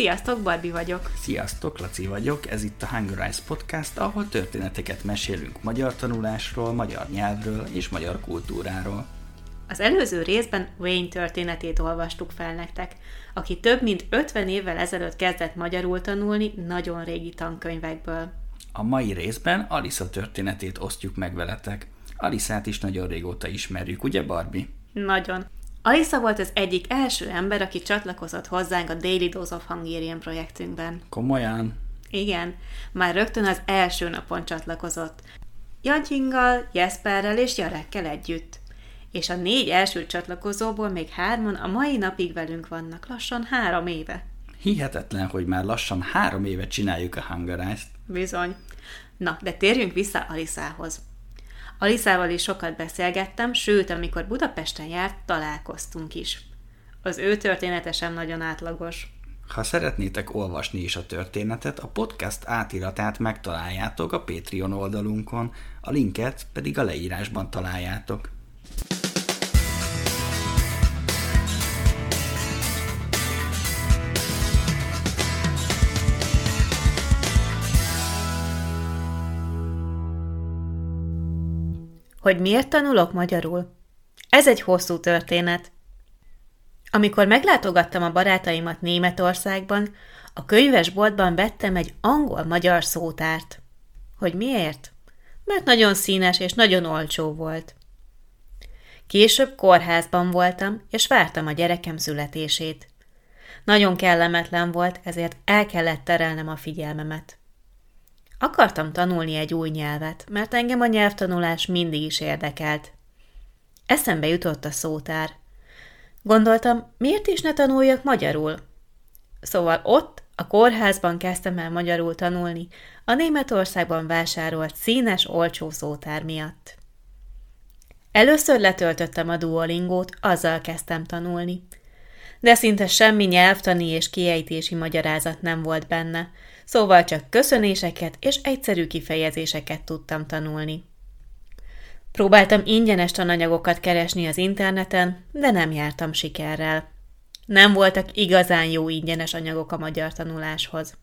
Sziasztok, Barbie vagyok. Sziasztok, Laci vagyok, ez itt a Hunger Eyes Podcast, ahol történeteket mesélünk magyar tanulásról, magyar nyelvről és magyar kultúráról. Az előző részben Wayne történetét olvastuk fel nektek, aki több mint 50 évvel ezelőtt kezdett magyarul tanulni nagyon régi tankönyvekből. A mai részben Alisa történetét osztjuk meg veletek. Alisát is nagyon régóta ismerjük, ugye Barbie? Nagyon. Alisa volt az egyik első ember, aki csatlakozott hozzánk a Daily Dose of Hungarian projektünkben. Komolyan? Igen, már rögtön az első napon csatlakozott. Jantyinggal, Jesperrel és Jarekkel együtt. És a négy első csatlakozóból még hárman a mai napig velünk vannak, lassan három éve. Hihetetlen, hogy már lassan három éve csináljuk a Hungarize-t. Bizony. Na, de térjünk vissza Alisához. Alisával is sokat beszélgettem, sőt, amikor Budapesten járt, találkoztunk is. Az ő története sem nagyon átlagos. Ha szeretnétek olvasni is a történetet, a podcast átiratát megtaláljátok a Patreon oldalunkon, a linket pedig a leírásban találjátok. Hogy miért tanulok magyarul? Ez egy hosszú történet. Amikor meglátogattam a barátaimat Németországban, a könyvesboltban vettem egy angol-magyar szótárt. Hogy miért? Mert nagyon színes és nagyon olcsó volt. Később kórházban voltam, és vártam a gyerekem születését. Nagyon kellemetlen volt, ezért el kellett terelnem a figyelmemet. Akartam tanulni egy új nyelvet, mert engem a nyelvtanulás mindig is érdekelt. Eszembe jutott a szótár. Gondoltam, miért is ne tanuljak magyarul? Szóval ott, a kórházban kezdtem el magyarul tanulni, a Németországban vásárolt színes, olcsó szótár miatt. Először letöltöttem a Duolingót, azzal kezdtem tanulni. De szinte semmi nyelvtani és kiejtési magyarázat nem volt benne, szóval csak köszönéseket és egyszerű kifejezéseket tudtam tanulni. Próbáltam ingyenes tananyagokat keresni az interneten, de nem jártam sikerrel. Nem voltak igazán jó ingyenes anyagok a magyar tanuláshoz.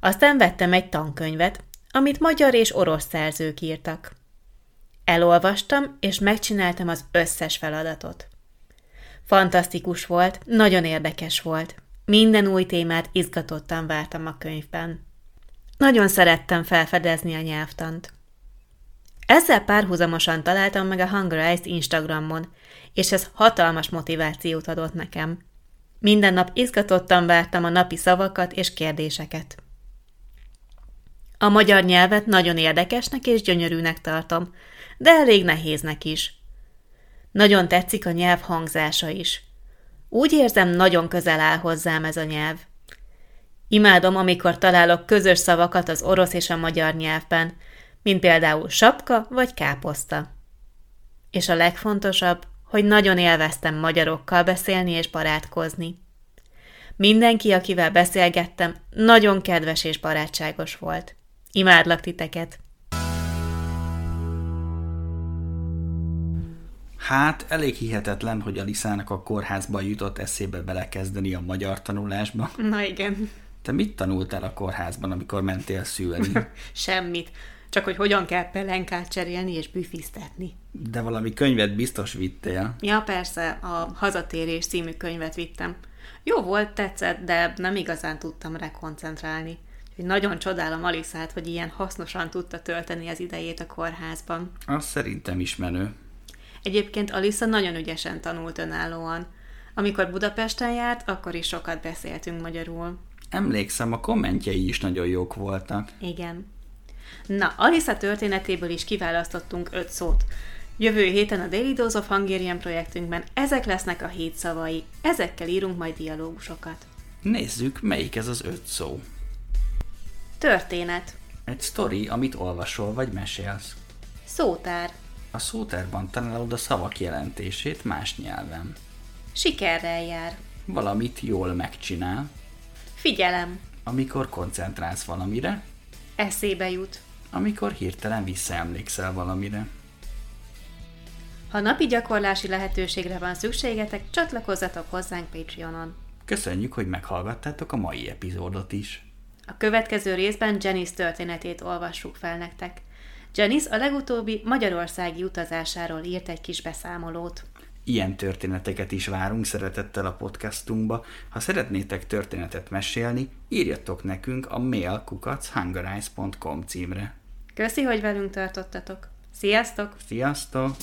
Aztán vettem egy tankönyvet, amit magyar és orosz szerzők írtak. Elolvastam, és megcsináltam az összes feladatot. Fantasztikus volt, nagyon érdekes volt. Minden új témát izgatottan vártam a könyvben. Nagyon szerettem felfedezni a nyelvtant. Ezzel párhuzamosan találtam meg a Hungarize Instagramon, és ez hatalmas motivációt adott nekem. Minden nap izgatottan vártam a napi szavakat és kérdéseket. A magyar nyelvet nagyon érdekesnek és gyönyörűnek tartom, de elég nehéznek is. Nagyon tetszik a nyelv hangzása is. Úgy érzem, nagyon közel áll hozzám ez a nyelv. Imádom, amikor találok közös szavakat az orosz és a magyar nyelvben, mint például sapka vagy káposzta. És a legfontosabb, hogy nagyon élveztem magyarokkal beszélni és barátkozni. Mindenki, akivel beszélgettem, nagyon kedves és barátságos volt. Imádlak titeket! Hát, elég hihetetlen, hogy a Liszának a kórházban jutott eszébe belekezdeni a magyar tanulásba. Na igen. Te mit tanultál a kórházban, amikor mentél szülni? Semmit. Csak hogy hogyan kell pelenkát cserélni és büfisztetni. De valami könyvet biztos vittél. Ja, persze, a Hazatérés című könyvet vittem. Jó volt, tetszett, de nem igazán tudtam rá koncentrálni. Úgyhogy nagyon csodálom Aliszát, hogy ilyen hasznosan tudta tölteni az idejét a kórházban. Az szerintem is menő. Egyébként Alisa nagyon ügyesen tanult önállóan. Amikor Budapesten járt, akkor is sokat beszéltünk magyarul. Emlékszem, a kommentjei is nagyon jók voltak. Igen. Na, Alisa történetéből is kiválasztottunk öt szót. Jövő héten a Daily Dose of Hungarian projektünkben ezek lesznek a hét szavai. Ezekkel írunk majd dialógusokat. Nézzük, melyik ez az öt szó. Történet. Egy sztori, amit olvasol vagy mesélsz. Szótár. A szótárban találod a szavak jelentését más nyelven. Sikerrel jár. Valamit jól megcsinál, Figyelem. amikor koncentrálsz valamire, Eszébe jut. amikor hirtelen visszaemlékszel valamire. Ha napi gyakorlási lehetőségre van szükségetek, csatlakozzatok hozzánk Patreonon. Köszönjük, hogy meghallgattátok a mai epizódot is. A következő részben Janice történetét olvassuk fel nektek. Janice a legutóbbi magyarországi utazásáról írt egy kis beszámolót. Ilyen történeteket is várunk szeretettel a podcastunkba. Ha szeretnétek történetet mesélni, írjatok nekünk a mailkukachungarize.com címre. Köszi, hogy velünk tartottatok. Sziasztok! Sziasztok!